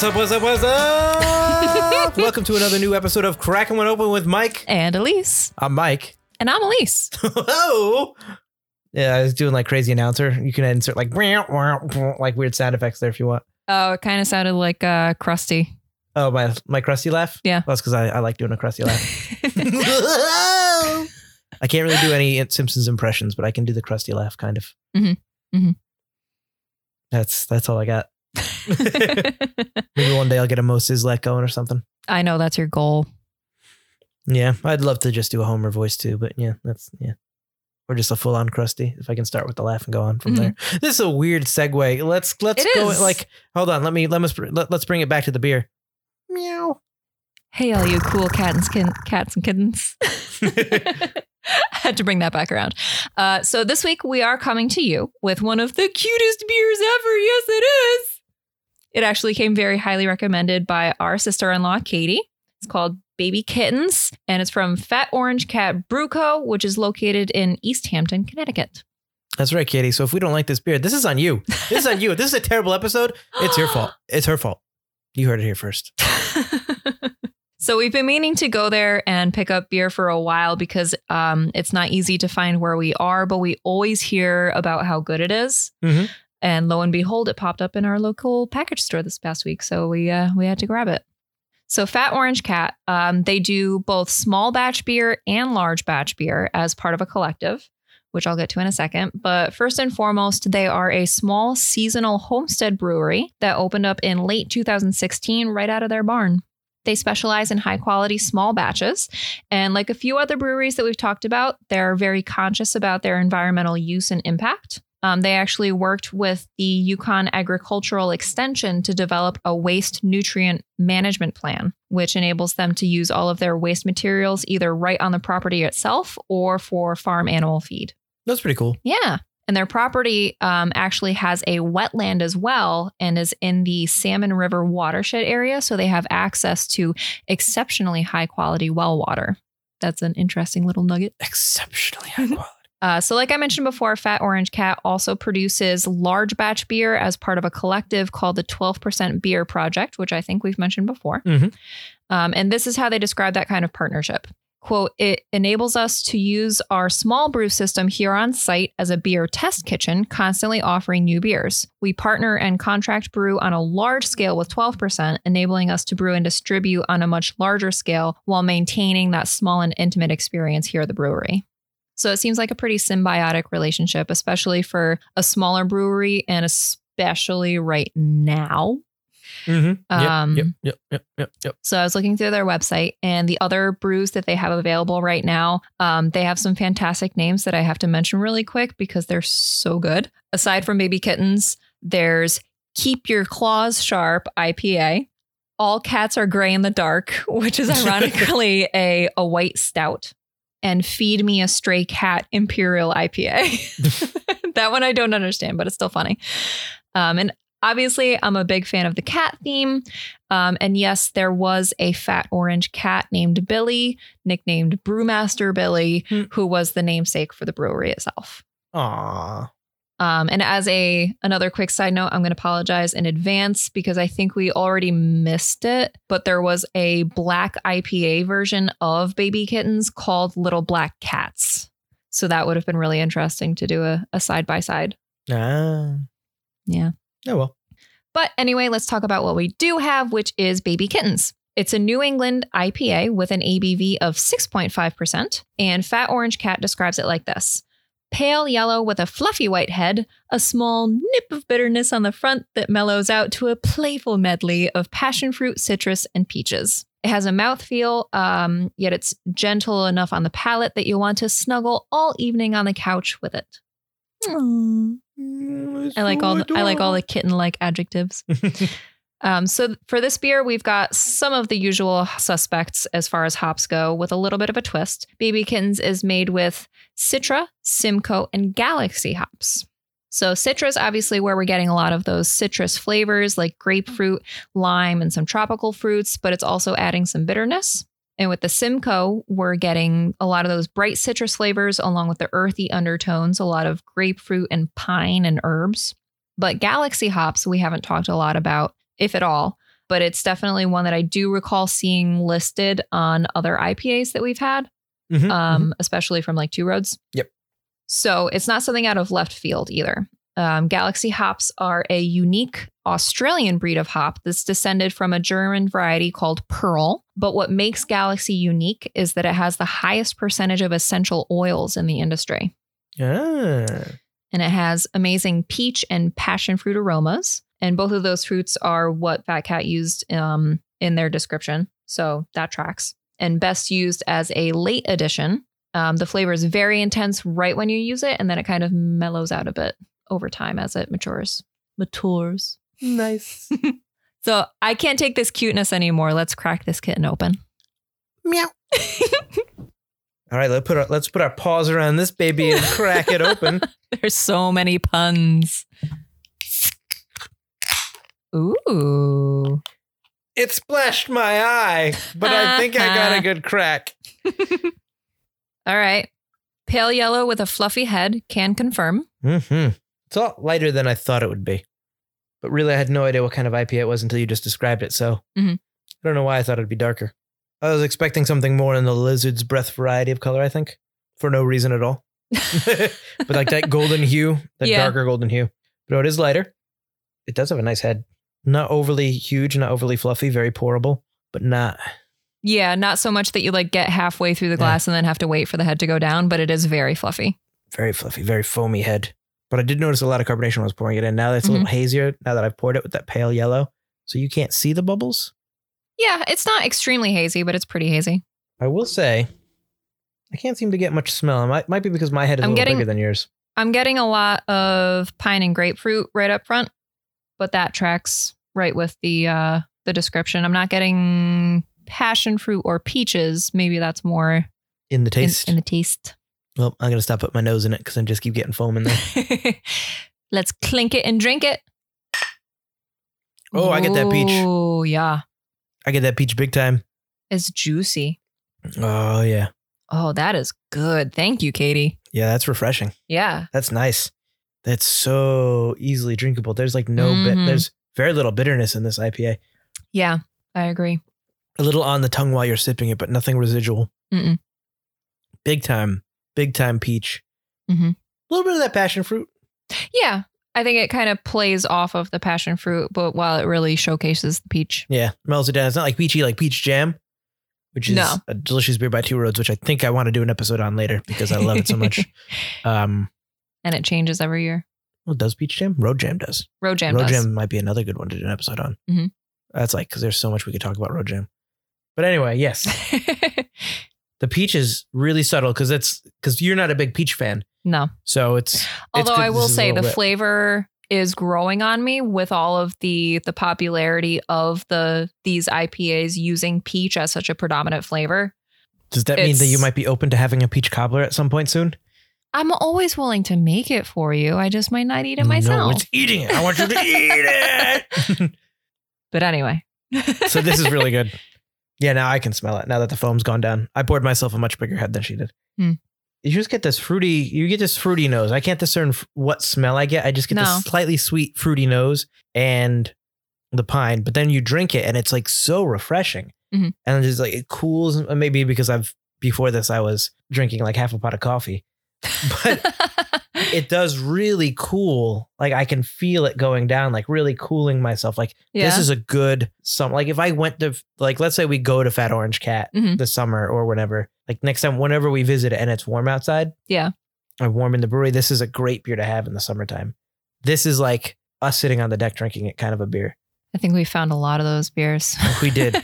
What's up? What's up? What's up? Welcome to another new episode of Cracking One Open with Mike. And Elise. I'm Mike. And I'm Elise. oh, yeah. I was doing like crazy announcer. You can insert like like weird sound effects there if you want. Oh, it kind of sounded like uh, Krusty. Oh, my my Krusty laugh. Yeah. that's because I, I like doing a Krusty laugh. I can't really do any Simpsons impressions, but I can do the Krusty laugh, kind of. Mhm. Mhm. That's that's all I got. Maybe one day I'll get a Moe Szyslak going or something. I know that's your goal. Yeah, I'd love to just do a Homer voice too, but yeah, that's yeah. Or just a full on Krusty. If I can start with the laugh and go on from Mhm. there. This is a weird segue. Let's let's It go is. like hold on. Let me let us let, let's bring it back to the beer. Meow. Hey, all you cool cat and skin, cats and kittens. I had to bring that back around. Uh, so this week we are coming to you with one of the cutest beers ever. Yes, it is. It actually came very highly recommended by our sister-in-law, Katie. It's called Baby Kittens, and it's from Fat Orange Cat Brew Co., which is located in East Hampton, Connecticut. That's right, Katie. So if we don't like this beer, this is on you. This is on you. This is a terrible episode. It's your fault. It's her fault. You heard it here first. so we've been meaning to go there and pick up beer for a while because um, it's not easy to find where we are, but we always hear about how good it is. Mhm. And lo and behold, it popped up in our local package store this past week, so we uh, we had to grab it. So Fat Orange Cat, um, they do both small batch beer and large batch beer as part of a collective, which I'll get to in a second. But first and foremost, they are a small seasonal homestead brewery that opened up in late 2016 right out of their barn. They specialize in high quality small batches. And like a few other breweries that we've talked about, they're very conscious about their environmental use and impact. Um, they actually worked with the UConn Agricultural Extension to develop a waste nutrient management plan, which enables them to use all of their waste materials either right on the property itself or for farm animal feed. That's pretty cool. Yeah. And their property um, actually has a wetland as well and is in the Salmon River watershed area. So they have access to exceptionally high quality well water. That's an interesting little nugget. Exceptionally high quality. Uh, so, like I mentioned before, Fat Orange Cat also produces large batch beer as part of a collective called the 12% Beer Project, which I think we've mentioned before. Mhm. Um, and this is how they describe that kind of partnership. Quote, it enables us to use our small brew system here on site as a beer test kitchen, constantly offering new beers. We partner and contract brew on a large scale with 12%, enabling us to brew and distribute on a much larger scale while maintaining that small and intimate experience here at the brewery. So it seems like a pretty symbiotic relationship, especially for a smaller brewery and especially right now. Mm-hmm. Um, yep, yep, yep, yep, yep. So I was looking through their website and the other brews that they have available right now, um, they have some fantastic names that I have to mention really quick because they're so good. Aside from Baby Kittens, there's Keep Your Claws Sharp IPA. All Cats Are Gray in the Dark, which is ironically a, a white stout. And Feed Me a Stray Cat Imperial IPA. that one I don't understand, but it's still funny. Um, and obviously, I'm a big fan of the cat theme. Um, and yes, there was a fat orange cat named Billy, nicknamed Brewmaster Billy, Hmm. who was the namesake for the brewery itself. Aw. Um, and as a another quick side note, I'm going to apologize in advance because I think we already missed it. But there was a black IPA version of Baby Kittens called Little Black Cats. So that would have been really interesting to do a side by side. Ah. Yeah. Oh well. But anyway, let's talk about what we do have, which is Baby Kittens. It's a New England IPA with an ABV of 6.5%, and Fat Orange Cat describes it like this Pale yellow with a fluffy white head, a small nip of bitterness on the front that mellows out to a playful medley of passion fruit, citrus, and peaches. It has a mouthfeel, um, yet it's gentle enough on the palate that you'll want to snuggle all evening on the couch with it. I like all the, I like all the kitten like adjectives. Um, so for this beer, we've got some of the usual suspects as far as hops go, with a little bit of a twist. Babykins is made with Citra, Simcoe, and Galaxy hops. So Citra is obviously where we're getting a lot of those citrus flavors like grapefruit, lime, and some tropical fruits, but it's also adding some bitterness. And with the Simcoe, we're getting a lot of those bright citrus flavors along with the earthy undertones, a lot of grapefruit and pine and herbs. But Galaxy hops, we haven't talked a lot about, if at all. but it's definitely one that I do recall seeing listed on other IPAs that we've had, Mhm, um, especially from like Two Roads. Yep. So it's not something out of left field either. Um, Galaxy hops are a unique Australian breed of hop that's descended from a German variety called Pearl. But what makes Galaxy unique is that it has the highest percentage of essential oils in the industry. mhm. Ah. And it has amazing peach and passion fruit aromas. And both of those fruits are what Fat Cat used um, in their description. So that tracks. And best used as a late addition. Um, the flavor is very intense right when you use it, and then it kind of mellows out a bit over time as it matures. Matures. Nice. So I can't take this cuteness anymore. Let's crack this kitten open. Meow. All right, let's put our let's put our paws around this baby and crack it open. There's so many puns. Ooh. It splashed my eye, but I think I got a good crack. All right. Pale yellow with a fluffy head can confirm. Mm-hmm. It's a lot lighter than I thought it would be. But really, I had no idea what kind of IPA it was until you just described it. So Mhm. I don't know why I thought it'd be darker. I was expecting something more in the lizard's breath variety of color, I think, for no reason at all. but like that golden hue, that Yeah. darker golden hue. But no, it is lighter. It does have a nice head. Not overly huge, not overly fluffy, very pourable, but not. Yeah, not so much that you like get halfway through the glass and then have to wait for the head to go down, but it is very fluffy. very fluffy, very foamy head. But I did notice a lot of carbonation when I was pouring it in. Now that it's a little mm-hmm. hazier, now that I've poured it with that pale yellow, so you can't see the bubbles. Yeah, it's not extremely hazy, but it's pretty hazy. I will say, I can't seem to get much smell. It might, might be because my head is I'm a little getting- bigger than yours. I'm getting a lot of pine and grapefruit right up front, but that tracks right with the uh the description. I'm not getting passion fruit or peaches. Maybe that's more In the taste. in the taste. well, I'm gonna stop putting my nose in it because I just keep getting foam in there. Let's clink it and drink it. Oh, I get that peach. Oh, yeah. I get that peach big time. It's juicy. Oh yeah, Oh, that is good. Thank you, Katie. yeah, that's refreshing. Yeah. That's nice. That's so easily drinkable. There's like no bit. Mhm. There's very little bitterness in this IPA. Yeah, I agree. A little on the tongue while you're sipping it, but nothing residual. Mm-mm. Big time, big time peach. Mhm. A little bit of that passion fruit. Yeah. I think it kind of plays off of the passion fruit, but while it really showcases the peach. Yeah, mellows it down. It's not like peachy like peach jam, which is No. a delicious beer by Two Roads, which I think I want to do an episode on later because I love it so much. Um, and it changes every year. well, does peach jam? Road jam does. Road Jam Road does. jam might be another good one to do an episode on. Mhm. That's like because there's so much we could talk about road jam. But anyway, yes, the peach is really subtle because it's because you're not a big peach fan, no. so it's. it's Although good I will say the bit- flavor is growing on me with all of the the popularity of the these IPAs using peach as such a predominant flavor. Does that mean that you might be open to having a peach cobbler at some point soon? I'm always willing to make it for you. I just might not eat it myself. No, it's eating it. I want you to eat it. but anyway. so this is really good. Yeah, now I can smell it. Now that the foam's gone down, I poured myself a much bigger head than she did. Hmm. You just get this fruity. You get this fruity nose. I can't discern what smell I get. I just get No. this slightly sweet fruity nose and the pine. But then you drink it, and it's like so refreshing. Mhm. And it's just like it cools. Maybe because I've before this I was drinking like half a pot of coffee, but it does really cool. Like I can feel it going down, like really cooling myself. Like yeah. this is a good some like if I went to like let's say we go to Fat Orange Cat Mhm. this summer or whenever, like next time whenever we visit it and it's warm outside. Yeah. Or warm in the brewery, this is a great beer to have in the summertime. This is like us sitting on the deck drinking it kind of a beer. I think we found a lot of those beers. We did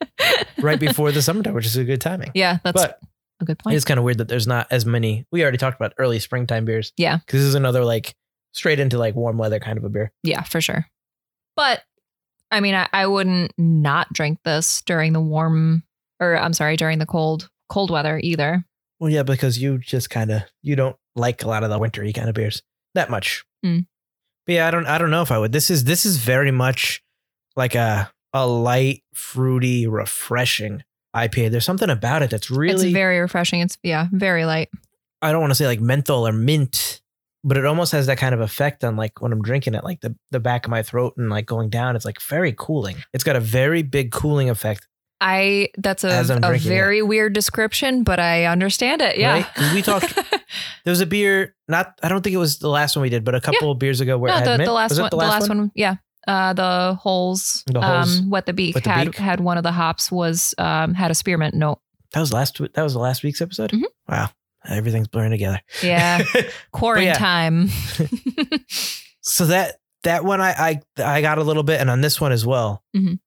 right before the summertime, which is a good timing. yeah, that's but a good point. it's kind of weird that there's not as many. We already talked about early springtime beers. Yeah. Because this is another like straight into like warm weather kind of a beer. Yeah, for sure. But I mean, I, I wouldn't not drink this during the warm, or I'm sorry, during the cold, cold weather either. Well, yeah, because you just kind of you don't like a lot of the wintry kind of beers that much. Mm. But yeah, I don't I don't know if I would. This is this is very much like a a light, fruity, refreshing IPA. There's something about it that's really It's very refreshing. It's yeah, very light. I don't want to say like menthol or mint, but it almost has that kind of effect on like when I'm drinking it, like the, the back of my throat and like going down. It's like very cooling. It's got a very big cooling effect. I that's a, a drinking it. very weird description, but I understand it. Yeah. Right? we talked- There was a beer, not I don't think it was the last one we did, but a couple of beers ago where no, had the, the last Was it one, the last, one? yeah. Uh, the holes, The Holes um, wet the beak the had Beak? had one of the hops was um had a spearmint note. That was last that was the last week's episode? Mhm. Wow. Everything's blurring together. Yeah, quarantine yeah. so that that one I I I got a little bit, and on this one as well, Mhm.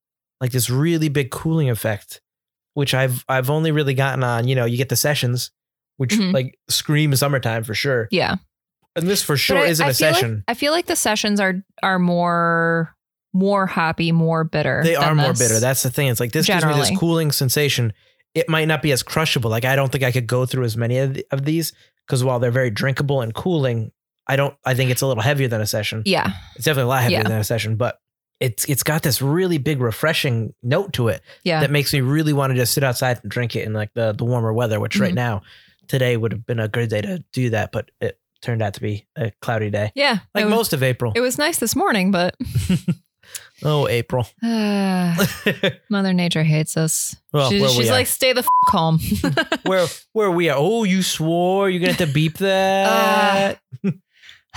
like this really big cooling effect, which I've I've only really gotten on. You know, you get the sessions, which Mhm. like scream summertime for sure, yeah, and this for sure I- isn't I a feel like- session. I feel like the sessions are are more more hoppy, more bitter. they are more bitter. That's the thing. It's like this gives me this cooling sensation. It might not be as crushable. Like I don't think I could go through as many of, the, of these because while they're very drinkable and cooling, I don't. I think it's a little heavier than a session. yeah, It's definitely a lot heavier Yeah. than a session, but it's it's got this really big refreshing note to it yeah. that makes me really want to just sit outside and drink it in like the the warmer weather. Which right Mhm. now, today would have been a good day to do that, but it turned out to be a cloudy day, yeah, like was, most of April. it was nice this morning, but oh, April. uh, Mother Nature hates us. well, She- she's we like, stay the f- home. where where we are. Oh, you swore you're gonna have to beep that.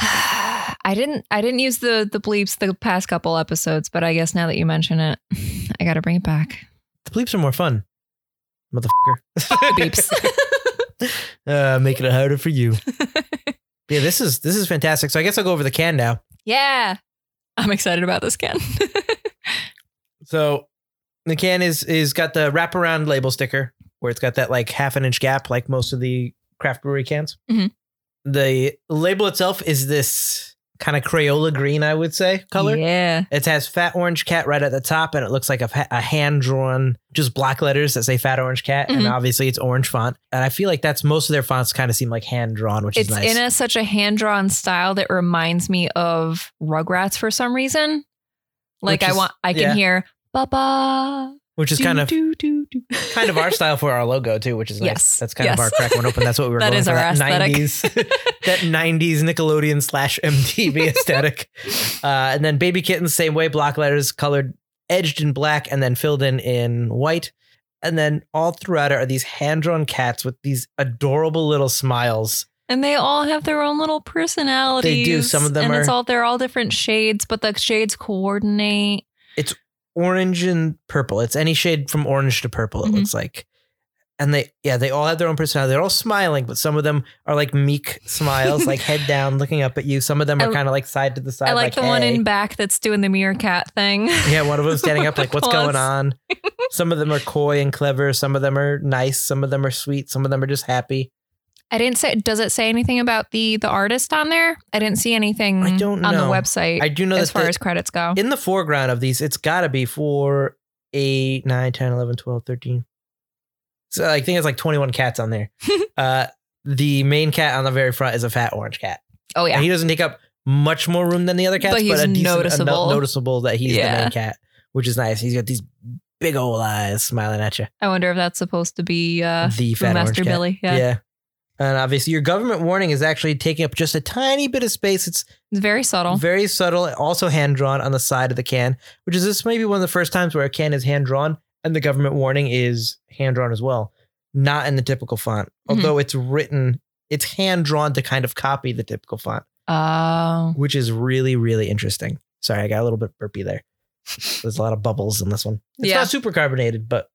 I didn't I didn't use the the bleeps the past couple episodes, but I guess now that you mention it, I got to bring it back. the bleeps are more fun, motherfucker. Beeps. uh, making it harder for you. Yeah, this is this is fantastic. So I guess I'll go over the can now. yeah. I'm excited about this can. So the can is is got the wraparound label sticker where it's got that like half an inch gap, like most of the craft brewery cans. Mhm. The label itself is this kind of Crayola green, I would say, color. Yeah. It has Fat Orange Cat right at the top, and it looks like a, fa- a hand drawn, just black letters that say Fat Orange Cat, and Mhm. obviously it's orange font. And I feel like that's most of their fonts kind of seem like hand drawn, which It's is nice. in a such a hand drawn style that reminds me of Rugrats for some reason. Like Which I want I can yeah. hear Baba. Which is kind of do, do, do. kind of our style for our logo too, which is nice. Yes. That's kind of our crack one open. That's what we were That going is for. our that 90s, that 90s Nickelodeon slash MTV aesthetic. Uh, and then Baby Kittens, same way, block letters colored, edged in black, and then filled in in white. And then all throughout it are these hand drawn cats with these adorable little smiles. And they all have their own little personalities. They do. Some of them and it's all they're all different shades, but the shades coordinate. Orange and purple. It's any shade from orange to purple, it Mhm. looks like. And they, yeah, they all have their own personality. They're all smiling, but some of them are like meek smiles, like head down, looking up at you. Some of them are kind of like side to the side. I like, the one in back that's doing the meerkat thing. Yeah, one of them standing up, like, what's going on? Some of them are coy and clever. Some of them are nice. Some of them are sweet. Some of them are just happy. I didn't say. Does it say anything about the the artist on there? I didn't see anything I don't on the website I do know as far the- as credits go. in the foreground of these, it's got to be 4, 8, 9, 10, 11, 12, 13. So I think it's like 21 cats on there. uh, the main cat on the very front is a fat orange cat. oh yeah, And he doesn't take up much more room than the other cats, But but, he's a decent, noticeable. noticeable that he's the main cat, which is nice. He's got these big old eyes smiling at you. I wonder if that's supposed to be uh, the fat orange cat. Billy. Yeah. Yeah. And obviously, your government warning is actually taking up just a tiny bit of space. It's it's very subtle. very subtle, also hand drawn on the side of the can, which is this may be one of the first times where a can is hand drawn and the government warning is hand drawn as well, not in the typical font. Mhm. Although it's written, it's hand drawn to kind of copy the typical font, Oh, which is really, really interesting. Sorry, I got a little bit burpy there. There's a lot of bubbles in this one. It's Yeah. not super carbonated, but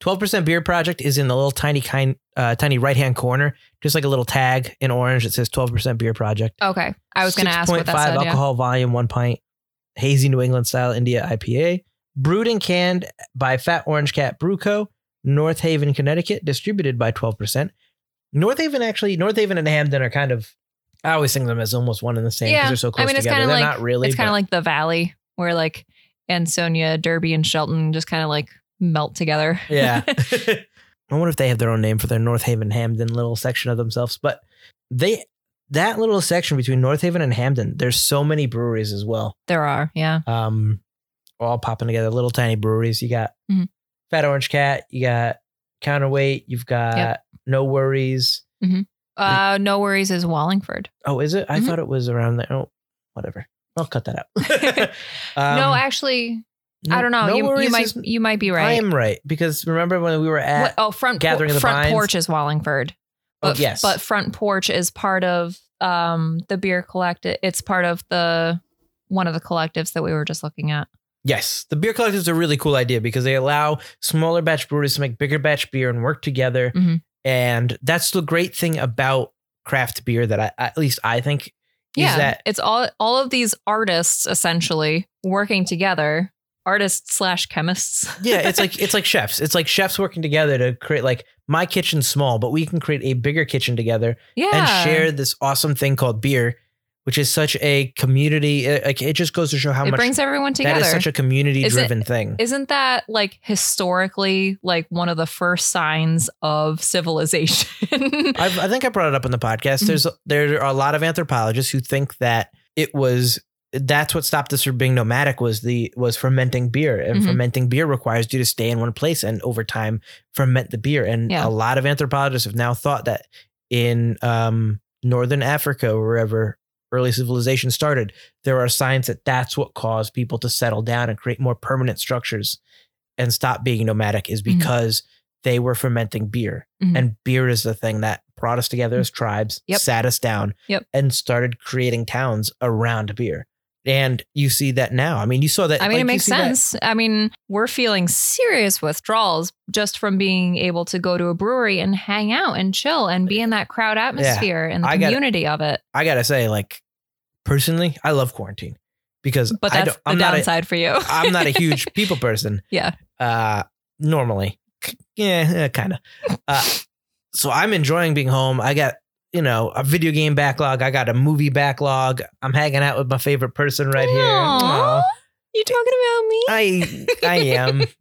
12% Beer Project is in the little tiny kind, uh, tiny right hand corner, just like a little tag in orange that says 12% Beer Project. okay. I was going to ask what that 6.5 said. Yeah. alcohol volume, one pint, hazy New England style India IPA, brewed and canned by Fat Orange Cat Brew Co., North Haven, Connecticut, distributed by 12%. North Haven actually, North Haven and Hamden are kind of, I always think of them as almost one and the same because Yeah. they're so I close mean, it's together. They're like- not really. it's kind of like the Valley, where like Ansonia, Derby, and Shelton just kind of like melt together. Yeah. I wonder if they have their own name for their North Haven Hamden little section of themselves. But they that little section between North Haven and Hamden, there's so many breweries as well. there are. Yeah. Um all popping together, little tiny breweries. You got Mhm. Fat Orange Cat, you got Counterweight, you've got Yep. No Worries. Uh, no worries is Wallingford. Oh, is it? I Mhm. thought it was around there. Oh, whatever. I'll cut that out. Um, no, actually, I don't know. No you, you might is- you might be right. I am right because remember when we were at What- oh, front por- Gathering of the front Vines? porch is Wallingford. Oh, But, yes. but front porch is part of um the beer collective. It's part of the one of the collectives that we were just looking at. Yes, the beer collective is a really cool idea because they allow smaller batch breweries to make bigger batch beer and work together. Mhm. And that's the great thing about craft beer that I, at least I think, Yeah, is that it's all all of these artists essentially working together, artists slash chemists. yeah, it's like it's like chefs. It's like chefs working together to create like my kitchen's small, but we can create a bigger kitchen together yeah, and share this awesome thing called beer, which is such a community. It, like it just goes to show how it much brings everyone together. is such a community driven thing. Isn't that like historically like one of the first signs of civilization? I've, I think I brought it up in the podcast. Mhm. There's there are a lot of anthropologists who think that it was that's what stopped us from being nomadic was the was fermenting beer and Mhm. fermenting beer requires you to stay in one place and over time ferment the beer and Yeah. a lot of anthropologists have now thought that in um, northern Africa or wherever early civilization started there are signs that that's what caused people to settle down and create more permanent structures and stop being nomadic is Mhm. because they were fermenting beer Mhm. and beer is the thing that brought us together as tribes, Yep. sat us down, Yep. and started creating towns around beer. And you see that now. I mean, you saw that. I mean, like, it makes see that- sense. I mean, we're feeling serious withdrawals just from being able to go to a brewery and hang out and chill and be in that crowd atmosphere and the I gotta- community of it. I gotta say, like, personally, I love quarantine because But I that's don't, the I'm not a, downside for you. I'm not a huge people person. Yeah. Uh, normally, yeah, kind of. Uh, so I'm enjoying being home. I got you know a video game backlog. I got a movie backlog. I'm hanging out with my favorite person right here. Aw. Aw. You talking about me? I I am.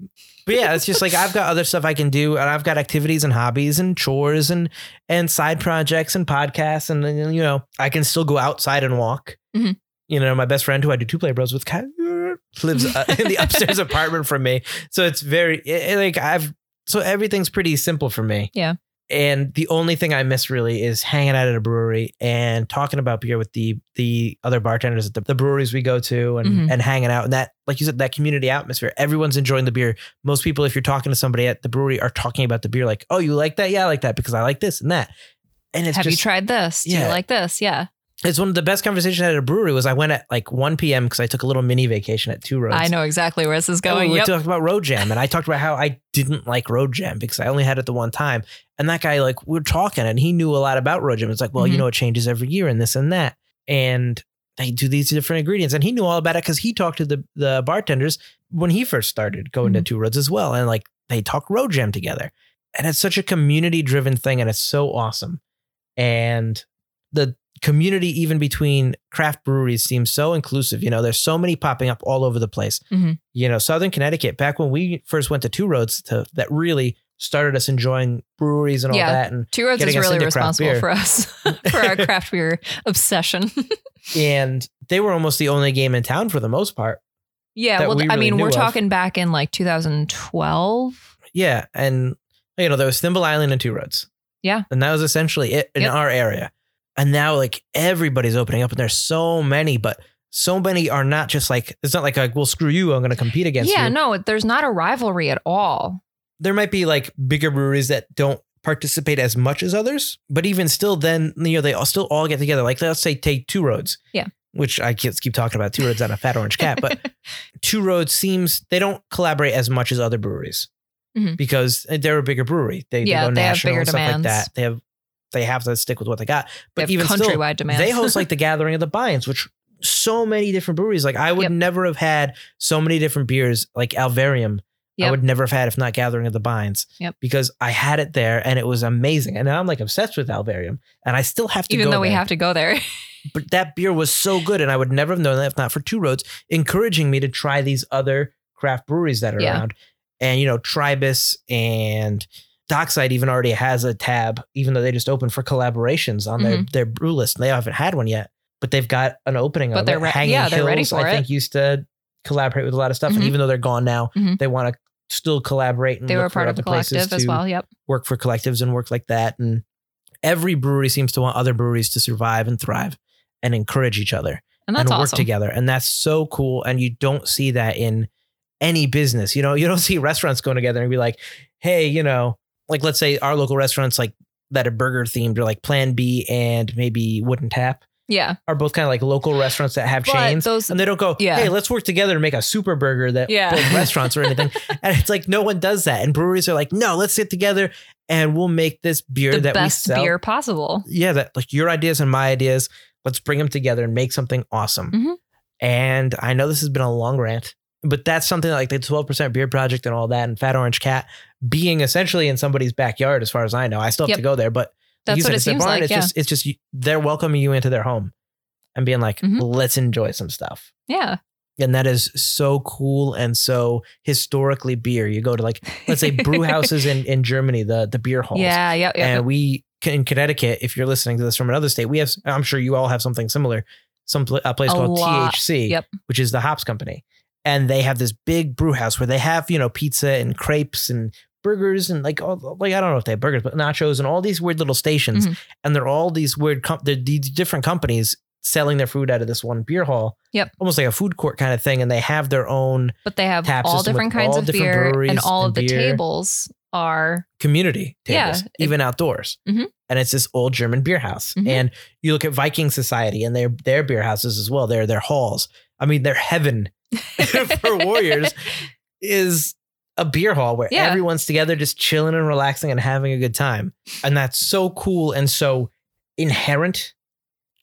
But yeah, it's just like I've got other stuff I can do, and I've got activities and hobbies and chores and and side projects and podcasts, and then you know I can still go outside and walk. Mhm. You know, my best friend who I do two play bros with lives uh, in the upstairs apartment from me, so it's very it- like I've so everything's pretty simple for me. Yeah. And the only thing I miss really is hanging out at a brewery and talking about beer with the the other bartenders at the, the breweries we go to and Mhm. and hanging out and that like you said that community atmosphere. Everyone's enjoying the beer. Most people, if you're talking to somebody at the brewery, are talking about the beer like, oh, you like that? Yeah, I like that because I like this and that. And it's Have just you tried this? Do Yeah. you like this? Yeah. It's one of the best conversations I had at a brewery was I went at like 1 p.m. because I took a little mini vacation at Two Roads. I know exactly where this is Oh, going. we Yep. talked about Road Jam, and I talked about how I didn't like Road Jam because I only had it the one time. And that guy, like, we are talking, and he knew a lot about Road Jam. It's like, well, you Mhm. know, it changes every year, and this and that, and they do these different ingredients, and he knew all about it because he talked to the the bartenders when he first started going to Mhm. Two Roads as well, and like they talk Road Jam together, and it's such a community driven thing, and it's so awesome, and the community even between craft breweries seems so inclusive you know there's so many popping up all over the place Mhm. you know southern connecticut back when we first went to two roads to that really started us enjoying breweries and all Yeah. that and Two Roads is really responsible for us for our craft beer obsession. and they were almost the only game in town for the most part yeah, well, we I mean, we're of. talking back in like 2012. yeah and you know there was thimble island and two roads Yeah. and that was essentially it in Yep. our area and now like everybody's opening up and there's so many but so many are not just like it's not like like well screw you i'm going to compete against Yeah, you no, there's not a rivalry at all. there might be like bigger breweries that don't participate as much as others, but even still, then you know they all still all get together. Like let's say take Two Roads, Yeah. which I keep keep talking about Two Roads on a Fat Orange Cat, but Two Roads seems they don't collaborate as much as other breweries Mhm. because they're a bigger brewery. They, Yeah, they go they have national bigger and stuff like demands. that. They have they have to stick with what they got. But have even still, countrywide demands. they host like the Gathering of the Vines, which so many different breweries. Like I would Yep. never have had so many different beers like Alvarium. I would never have had if not Gathering of the Vines. Yep. Because I had it there and it was amazing. And now I'm like obsessed with Alvarium. And I still have to even though we there. have to go there. But that beer was so good. And I would never have known that if not for Two Roads, encouraging me to try these other craft breweries that are Yeah. around. And, you know, Tribus and Dockside even already has a tab, even though they just opened for collaborations on their, their brew list. And they haven't had one yet, but they've got an opening But they're it. re- Hanging yeah, they're ready Hills, for I it. think used to collaborate with a lot of stuff. And Mhm. even though they're gone now, Mhm. they want to still collaborate and they were part of the collective as well. Yep. work for collectives and work like that. And Every brewery seems to want other breweries to survive and thrive and encourage each other And that's and work awesome. together. And that's so cool. And you don't see that in any business. You know, you don't see restaurants going together and be like, hey, you know, like let's say our local restaurants like that are burger themed or like Plan B and maybe Wooden Tap Yeah. are both kind of like local restaurants that have But chains. those and they don't go, Yeah. hey, let's work together to make a super burger that Yeah. both restaurants or anything. and it's like no one does that. And breweries are like, no, let's get together and we'll make this beer the that best we sell. beer possible. Yeah, that like your ideas and my ideas. Let's bring them together and make something awesome. Mhm. And I know this has been a long rant, but that's something like the 12% beer project and all that and Fat Orange Cat being essentially in somebody's backyard, as far as I know. I still have Yep. to go there, but That's what it seems barn. like. It's Yeah. just it's just they're welcoming you into their home and being like, Mhm. let's enjoy some stuff. yeah. And that is so cool and so historically beer. You go to like let's say brew houses in, in Germany, the the beer halls. Yeah. Yep. Yep. and we in Connecticut, if you're listening to this from another state, we have I'm sure you all have something similar. Some a place A called lot. THC, Yep. which is the hops company, and they have this big brew house where they have you know pizza and crepes and burgers and like all, like I don't know if they have burgers, but nachos and all these weird little stations, Mhm. and they're all these weird com- they're these different companies selling their food out of this one beer hall. Yep. almost like a food court kind of thing, and they have their own but they have all different kinds all of different beer, and all and of the beer. tables are community tables, Yeah. even outdoors. Mhm. And it's this old German beer house. Mhm. And you look at Viking Society and their their beer houses as well. They're their halls. I mean, they're heaven for warriors is a beer hall where Yeah. everyone's together just chilling and relaxing and having a good time. And that's so cool and so inherent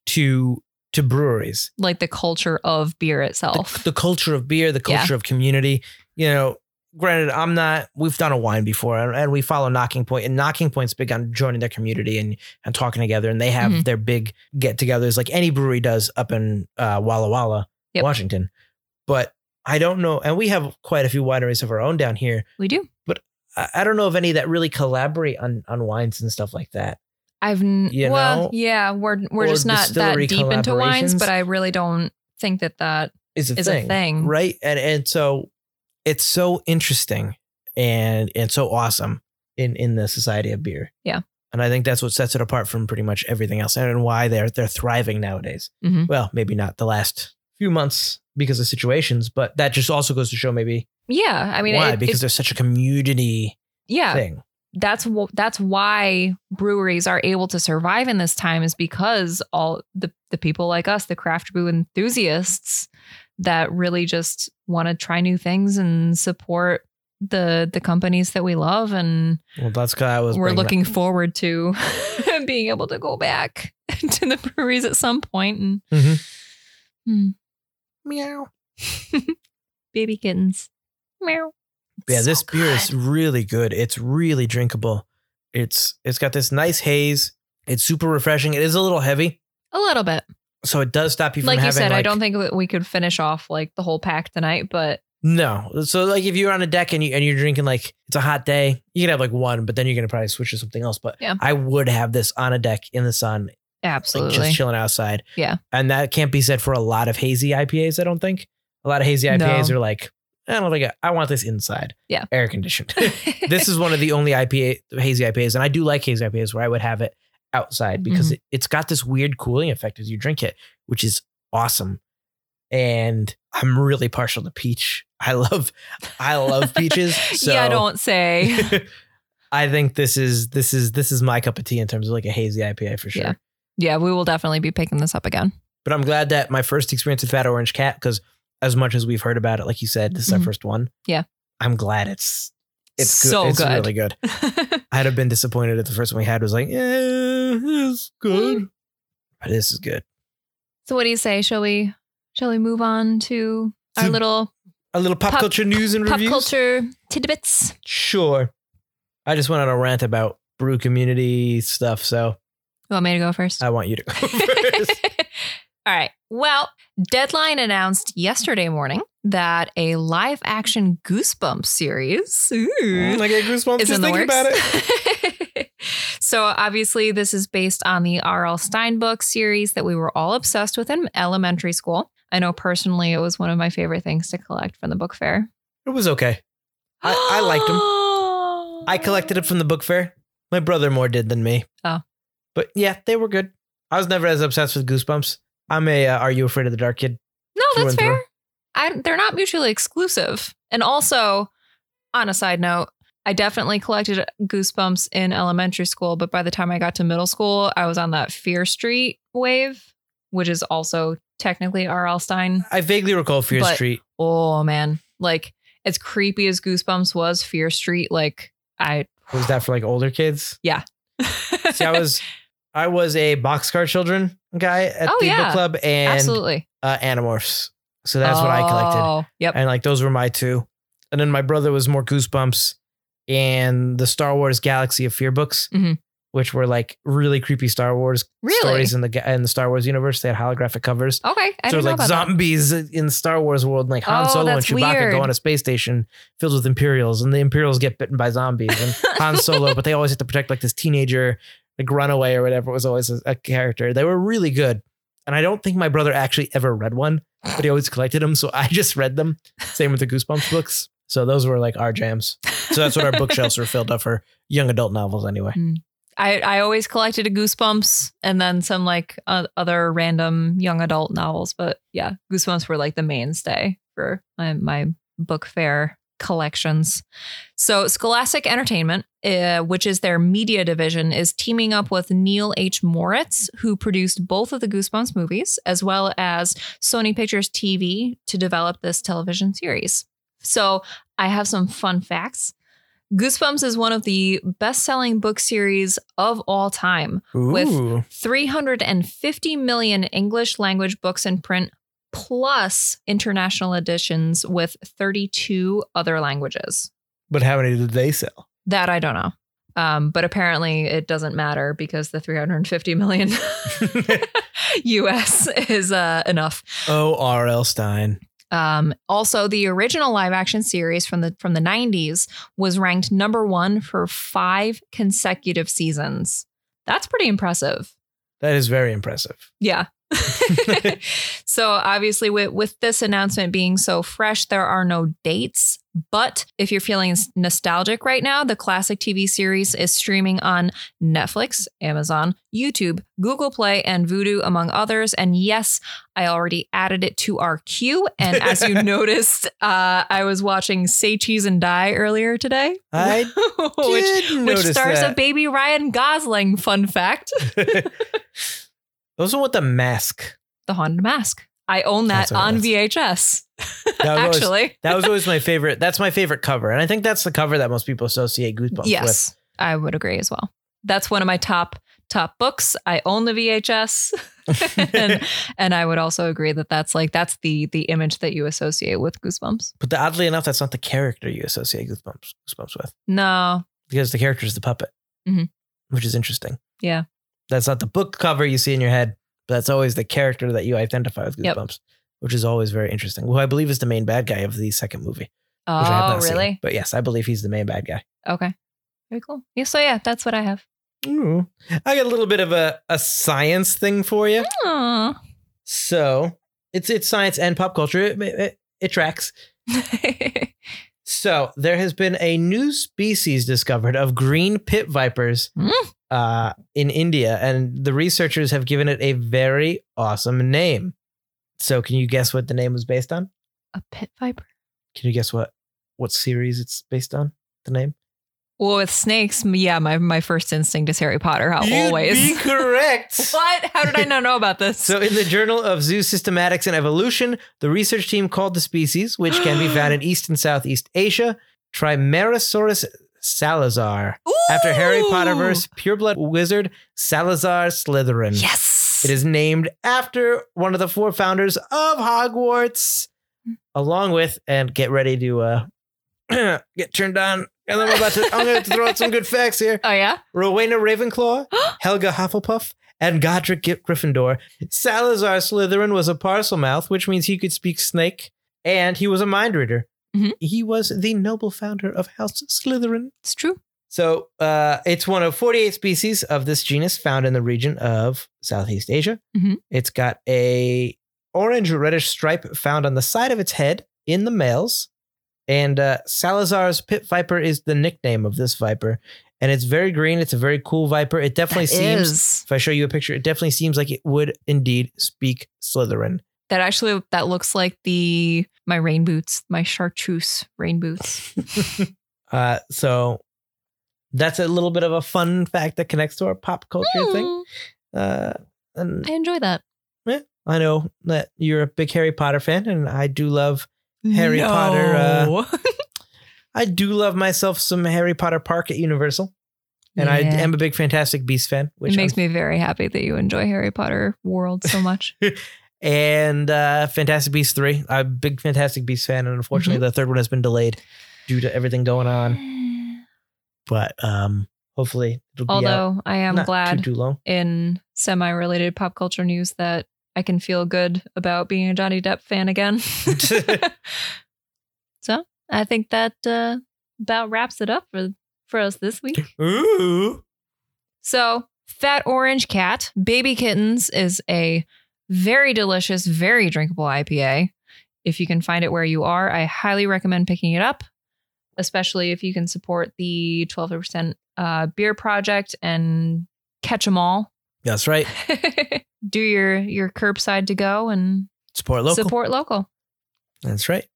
to to breweries. like the culture of beer itself. the culture of beer, the Yeah. culture of community. You know, granted, I'm not. We've done a wine before, and, we follow Nocking Point, and Nocking Point's big on joining their community and and talking together, and they have Mhm. their big get-togethers like any brewery does up in uh, Walla Walla, Yep. Washington. But I don't know, and we have quite a few wineries of our own down here. we do. I, I don't know of any that really collaborate on on wines and stuff like that. I've n- You well, know? yeah, we're we're Or just not that deep into wines, but I really don't think that that Is a is thing, a thing. right? And and so it's so interesting and and so awesome in in the society of beer. Yeah. And I think that's what sets it apart from pretty much everything else and why they're they're thriving nowadays. Mhm. Well, maybe not the last few months because of situations, but that just also goes to show maybe Yeah, I mean, why it- because it- there's such a community yeah, thing. that's that's why breweries are able to survive in this time is because all the the people like us, the craft brew enthusiasts, that really just want to try new things and support the the companies that we love, and Well, that's I was we're looking forward to being able to go back to the breweries at some point and Mhm. Hmm. Meow. baby kittens, meow. Yeah, So this beer is really good. It's really drinkable. It's it's got this nice haze. It's super refreshing. It is a little heavy, a little bit. so it does stop you from Like you having. said, I don't think that we could finish off like the whole pack tonight, but No. So like if you're on a deck and you and you're drinking like it's a hot day, you can have like one, but then you're gonna probably switch to something else. But Yeah. I would have this on a deck in the sun, like absolutely. just chilling outside. Yeah. And that can't be said for a lot of hazy IPAs, I don't think. A lot of hazy IPAs No. are like, I don't think I, I want this inside. Yeah. Air conditioned. this is one of the only IPA hazy IPAs, and I do like hazy IPAs where I would have it outside because Mm-hmm. it, it's got this weird cooling effect as you drink it, which is awesome. And I'm really partial to peach. I love, I love peaches. So yeah, don't say. I think this is this is this is my cup of tea in terms of like a hazy IPA for sure. Yeah. Yeah, we will definitely be picking this up again. But I'm glad that my first experience with Fat Orange Cat, because as much as we've heard about it, like you said, this is our Mhm. first one. Yeah. I'm glad it's it's So good. It's good. really good. I'd have been disappointed if the first one we had was like, eh, it's good. But this is good. so what do you say? Shall we shall we move on to our To little A little pop, Pop- culture news and pop reviews. culture tidbits? Sure. I just went on a rant about brew community stuff, so You want me to go first? I want you to go first. All right. Well, Deadline announced yesterday morning that a live action Goosebumps series ooh, Mm, I get goosebumps is just in the thinking works. about it. so obviously, this is based on the R.L. Stine book series that we were all obsessed with in elementary school. I know personally, it was one of my favorite things to collect from the book fair. It was okay. I, I liked them. I collected it from the book fair. My brother more did than me. Oh. But yeah, they were good. I was never as obsessed with Goosebumps. I'm a uh, Are You Afraid of the Dark kid? No, that's fair. I, they're not mutually exclusive. And also, on a side note, I definitely collected Goosebumps in elementary school, but by the time I got to middle school, I was on that Fear Street wave, which is also technically R.L. Stine. I vaguely recall Fear But- Street. Oh man, like as creepy as Goosebumps was, Fear Street, like I Was that for like older kids? Yeah. See, I was I was a Boxcar Children guy at Oh, the yeah. book club and absolutely. uh, Animorphs. So that's what I collected. Oh, Yep. And like those were my two. And then my brother was more Goosebumps and the Star Wars Galaxy of Fear books, Mhm. which were like really creepy Star Wars Really? stories in the in the Star Wars universe. They had holographic covers. Okay. I so didn't was know like about that. zombies in Star Wars world, and like Han Oh, Solo and Chewbacca weird. go on a space station filled with Imperials, and the Imperials get bitten by zombies, and Han Solo, but they always have to protect like this teenager, like runaway or whatever was always a, a character. They were really good, and I don't think my brother actually ever read one, but he always collected them, so I just read them. Same with the Goosebumps books. So those were like our jams. So that's what our bookshelves were filled up for young adult novels anyway. I, I always collected a Goosebumps and then some like uh, other random young adult novels. But yeah, Goosebumps were like the mainstay for my, my book fair collections. So Scholastic Entertainment, uh, which is their media division, is teaming up with Neil H. Moritz, who produced both of the Goosebumps movies, as well as Sony Pictures TV to develop this television series. So I have some fun facts. Goosebumps is one of the best selling book series of all time, With- 350 million English language books in print, plus international editions with 32 other languages. but how many did they sell? That I don't know. Um, but apparently it doesn't matter because the 350 million US is uh, enough. oh, R.L. Stine. Um, also, the original live action series from the from the 90s was ranked number one for five consecutive seasons. That's pretty impressive. That is very impressive. Yeah. so obviously with with this announcement being so fresh there are no dates. But if you're feeling nostalgic right now the classic TV series is streaming on Netflix, Amazon, YouTube, Google Play and Vudu among others. And yes I already added it to our queue. And as you noticed uh, I was watching Say Cheese and Die earlier today. I which which stars that. a baby Ryan Gosling fun fact Those are with the mask. The Haunted Mask. I own that That's what it on is. VHS. That was always- Actually, That was always my favorite. That's my favorite cover, and I think that's the cover that most people associate Goosebumps with. yes, I would agree as well. That's one of my top top books. I own the VHS, and, and I would also agree that that's like that's the the image that you associate with Goosebumps. with. But oddly enough, that's not the character you associate Goosebumps Goosebumps with, No, because the character is the puppet, Mhm. which is interesting. Yeah. That's not the book cover you see in your head, but that's always the character that you identify with Yep. Goosebumps, which is always very interesting. Who I believe is the main bad guy of the second movie. Which I have oh not seen. really? But yes, I believe he's the main bad guy. Okay, very cool. Yeah, so yeah, that's what I have. Ooh. I got a little bit of a, a science thing for you. Aw. So it's it's science and pop culture. It, it, it tracks. So there has been a new species discovered of green pit vipers Hmm. uh, in India, and the researchers have given it a very awesome name. So can you guess what the name was based on? a pit viper. Can you guess what what series it's based on? The name? Well, with snakes, yeah, my my first instinct is Harry Potter. How You'd always. be correct. what? How did I not know about this? So, in the Journal of Zoosystematics and Evolution, the research team called the species, which can be found in East and Southeast Asia, Trimeresurus salazar, after Harry Ooh. Potterverse pureblood wizard Salazar Slytherin. Yes. It is named after one of the four founders of Hogwarts, along with, and get ready to uh, get turned on. And I'm about to, I'm going to throw out some good facts here. Oh yeah. Rowena Ravenclaw, Helga Hufflepuff, and Godric Gryffindor. Salazar Slytherin was a Parselmouth, which means he could speak snake, and he was a mind reader. Mhm. He was the noble founder of House Slytherin. It's true. So uh, it's one of 48 species of this genus found in the region of Southeast Asia. Mhm. It's got a orange reddish stripe found on the side of its head in the males. And uh, Salazar's pit viper is the nickname of this viper. and it's very green. It's a very cool Viper. It definitely That seems. is. If I show you a picture, it definitely seems like it would indeed speak Slytherin. That actually that looks like the my rain boots, my chartreuse rain boots. Uh, so that's a little bit of a fun fact that connects to our pop culture thing. Mm, Uh, and I enjoy that. Yeah, I know that you're a big Harry Potter fan, and I do love Harry Potter, uh, I do love myself some Harry Potter Park at Universal, and I am a big Fantastic Beast fan. Which it makes me very happy that you enjoy Harry Potter world so much. and uh, Fantastic Beast three. I'm a big Fantastic Beast fan, and unfortunately, Mm-hmm. the third one has been delayed due to everything going on. But um, hopefully, it'll be Although I am glad too too long. in semi-related pop culture news that I can feel good about being a Johnny Depp fan again. so I think that uh, about wraps it up for for us this week. Ooh, So, Fat Orange Cat Baby Kittens is a very delicious, very drinkable IPA. If you can find it where you are, I highly recommend picking it up, especially if you can support the 12% uh, beer project and catch them all. that's right. Do your your curbside to go and Support local. support local. That's right.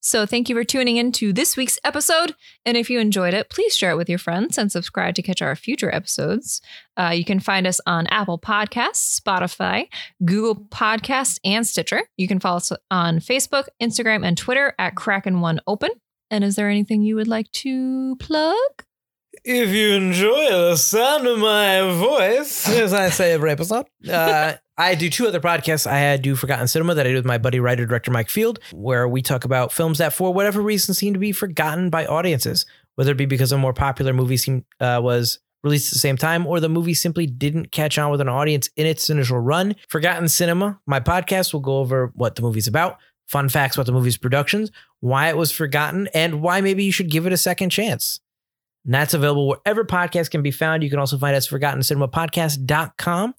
So, thank you for tuning in to this week's episode. And if you enjoyed it, please share it with your friends and subscribe to catch our future episodes. Uh, you can find us on Apple Podcasts, Spotify, Google Podcasts, and Stitcher. You can follow us on Facebook, Instagram, and Twitter at Kraken1Open. And is there anything you would like to plug? If you enjoy the sound of my voice, as I say every episode, uh, I do two other podcasts. I had do Forgotten Cinema that I do with my buddy writer director Mike Field, where we talk about films that, for whatever reason, seem to be forgotten by audiences, whether it be because a more popular movie seem, uh, was released at the same time, or the movie simply didn't catch on with an audience in its initial run. Forgotten Cinema, my podcast will go over what the movie's about, fun facts about the movie's productions, why it was forgotten, and why maybe you should give it a second chance. And that's available wherever podcasts can be found. You can also find us at forgottencinemapodcast.com.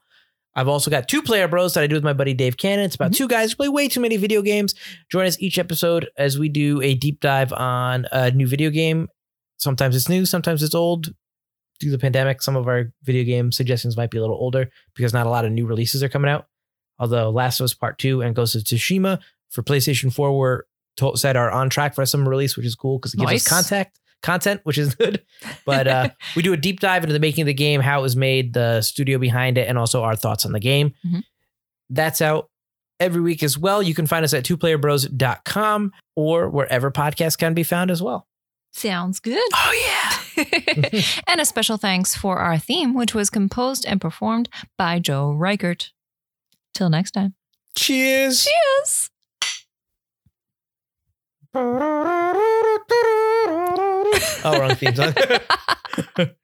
I've also got two player bros that I do with my buddy Dave Cannon. It's about Mhm. two guys who play way too many video games. Join us each episode as we do a deep dive on a new video game. Sometimes it's new, sometimes it's old. Due to the pandemic, some of our video game suggestions might be a little older because not a lot of new releases are coming out. Although Last of Us Part 2 and Ghost of Tsushima for PlayStation 4 were to- said are on track for a summer release, which is cool because it gives Nice. us contact content, which is good. But uh, we do a deep dive into the making of the game, how it was made, the studio behind it, and also our thoughts on the game. Mhm. That's out every week as well. You can find us at twoplayerbros.com or wherever podcasts can be found as well. Sounds good. Oh, yeah. and a special thanks for our theme, which was composed and performed by Joe Reichert. Till next time. Cheers. Cheers oh, wrong theme song.